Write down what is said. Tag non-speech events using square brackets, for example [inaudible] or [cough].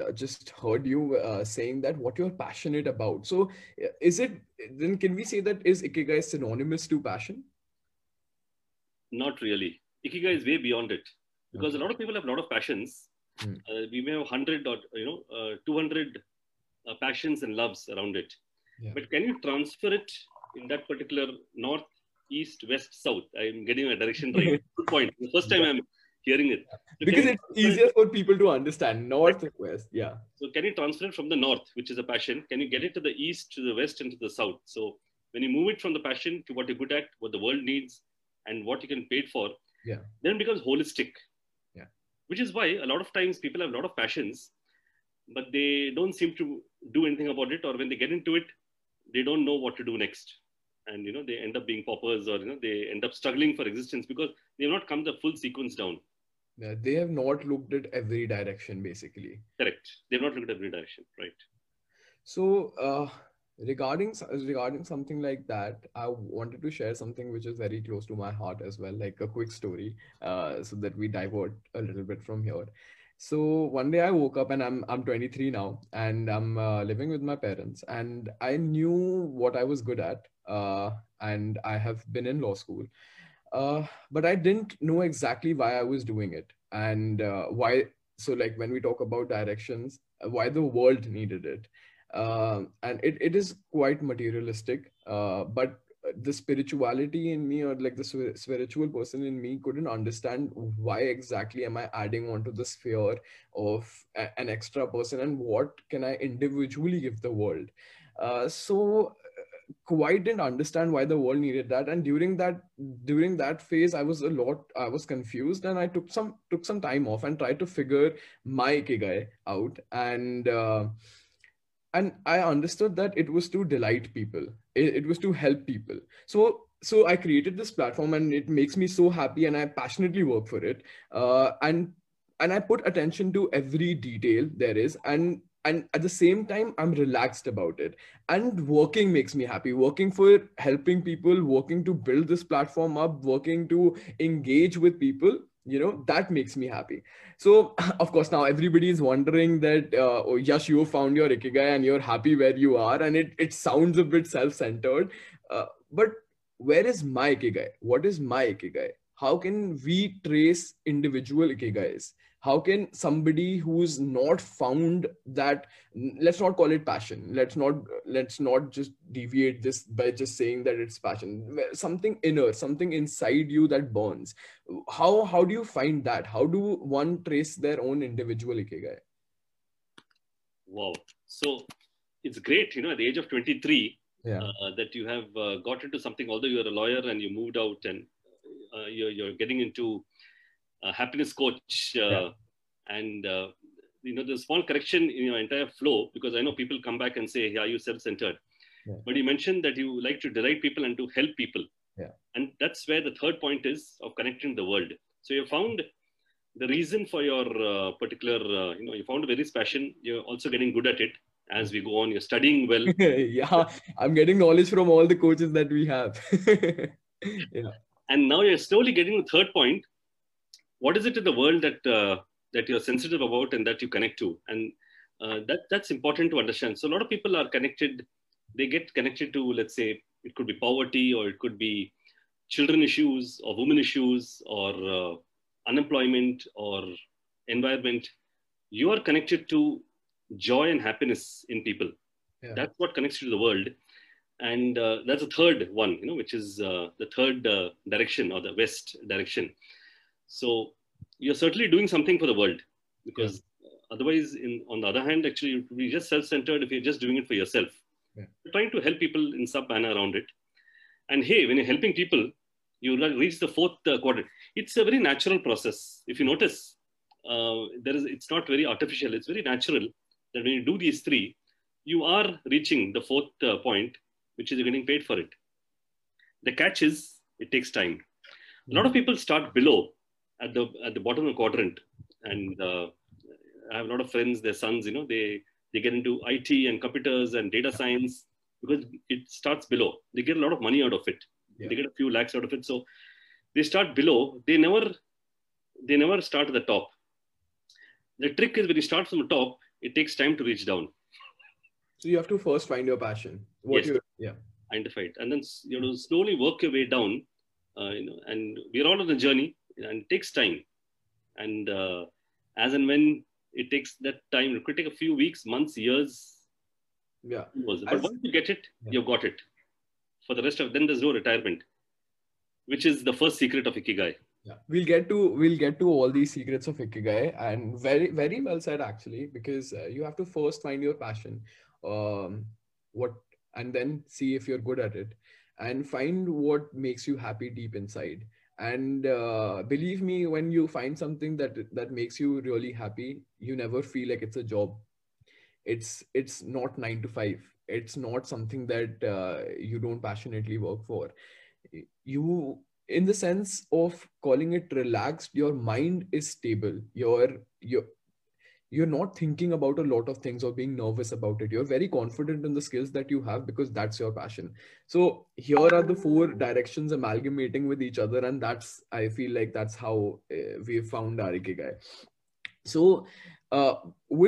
uh, just heard you uh, saying that what you're passionate about. So, is it then? Can we say that is ikigai synonymous to passion? Not really. Ikigai is way beyond it because okay. a lot of people have a lot of passions. Hmm. Uh, we may have hundred or you know uh, two hundred uh, passions and loves around it, yeah. but can you transfer it in that particular north, east, west, south? I'm getting a direction right. [laughs] Good point. The first time yeah. I'm hearing it. So because it's easier for people to understand north and west. Yeah. So can you transfer it from the north, which is a passion? Can you get it to the east, to the west, and to the south? So when you move it from the passion to what you're good at, what the world needs, and what you can pay it for, yeah, then it becomes holistic. Yeah. Which is why a lot of times people have a lot of passions, but they don't seem to do anything about it, or when they get into it, they don't know what to do next and you know they end up being paupers or you know they end up struggling for existence because they have not come the full sequence down they have not looked at every direction basically. Correct. They've not looked at every direction right. So uh, regarding regarding something like that i wanted to share something which is very close to my heart as well like a quick story uh, so that we divert a little bit from here. So one day I woke up and I'm I'm 23 now and I'm uh, living with my parents and I knew what I was good at uh, and I have been in law school, uh, but I didn't know exactly why I was doing it and uh, why. So like when we talk about directions, uh, why the world needed it, uh, and it, it is quite materialistic, but the spirituality in me or like the spiritual person in me couldn't understand why exactly am i adding onto the sphere of a- an extra person and what can i individually give the world uh, so uh, quite didn't understand why the world needed that. And during that during that phase i was a lot i was confused and i took some took some time off and tried to figure my ikigai out. And uh, and i understood that it was to delight people. It, it was to help people. So so i created this platform and it makes me so happy and i passionately work for it. Uh, and and i put attention to every detail there is. And and at the same time i'm relaxed about it. And working makes me happy. Working for helping people working to build this platform up working to engage with people you know that makes me happy. So [laughs] of course now everybody is wondering that uh, oh, yes you found your ikigai and you're happy where you are and it, it sounds a bit self-centered. Uh, but where is my ikigai? What is my ikigai? How can we trace individual ikigais how can somebody who's not found that let's not call it passion let's not let's not just deviate this by just saying that it's passion. Something inner something inside you that burns. How how do you find that? How do one trace their own individual ikigai? Wow. So it's great you know at the age of 23 yeah. uh, that you have uh, got into something although you're a lawyer and you moved out and uh, you're, you're getting into a happiness coach, uh, yeah. and uh, you know, there's small correction in your entire flow because I know people come back and say, "Yeah, you self-centered," yeah. but you mentioned that you like to delight people and to help people, yeah. and that's where the third point is of connecting the world. So you found the reason for your uh, particular, uh, you know, you found a various passion. You're also getting good at it as we go on. You're studying well. [laughs] yeah, I'm getting knowledge from all the coaches that we have. [laughs] yeah. And now you're slowly getting the third point, what is it in the world that uh, that you're sensitive about and that you connect to? And uh, that that's important to understand. So a lot of people are connected they get connected to let's say it could be poverty or it could be children issues or women issues or uh, unemployment or environment. You are connected to joy and happiness in people. Yeah. that's what connects you to the world. And uh, that's the third one you know which is uh, the third uh, direction or the west direction so you're certainly doing something for the world because yeah. otherwise, in on the other hand, actually, you'd be just self-centered if you're just doing it for yourself. Yeah. You're trying to help people in some manner around it. And hey, when you're helping people, you reach the fourth uh, quadrant. It's a very natural process. If you notice, uh, there is it's not very artificial. It's very natural that when you do these three, you are reaching the fourth uh, point, which is you're getting paid for it. The catch is it takes time. A lot of people start below at the at the bottom of the quadrant, and uh, I have a lot of friends. Their sons, you know, they they get into IT and computers and data science because it starts below. They get a lot of money out of it. Yeah. They get a few lakhs out of it. So they start below. They never they never start at the top. The trick is when you start from the top, it takes time to reach down. So you have to first find your passion. What Yes. you yeah. identify it and then you know slowly work your way down uh, you know and we're all on a journey and it takes time and uh, as and when it takes that time it could take a few weeks months years Yeah. but As- once you get it Yeah. you've got it for the rest of then there's no retirement which is the first secret of ikigai Yeah, we'll get to we'll get to all these secrets of ikigai, and very very well said actually, because uh, you have to first find your passion, um, what, and then see if you're good at it, and find what makes you happy deep inside. And uh, believe me, when you find something that that makes you really happy, you never feel like it's a job. It's it's not nine to five. It's not something that uh, you don't passionately work for. You in the sense of calling it relaxed your mind is stable you're you're you're not thinking about a lot of things or being nervous about it. You're very confident in the skills that you have because that's your passion. So here are the four directions amalgamating with each other and that's i feel like that's how uh, we've found our so uh, with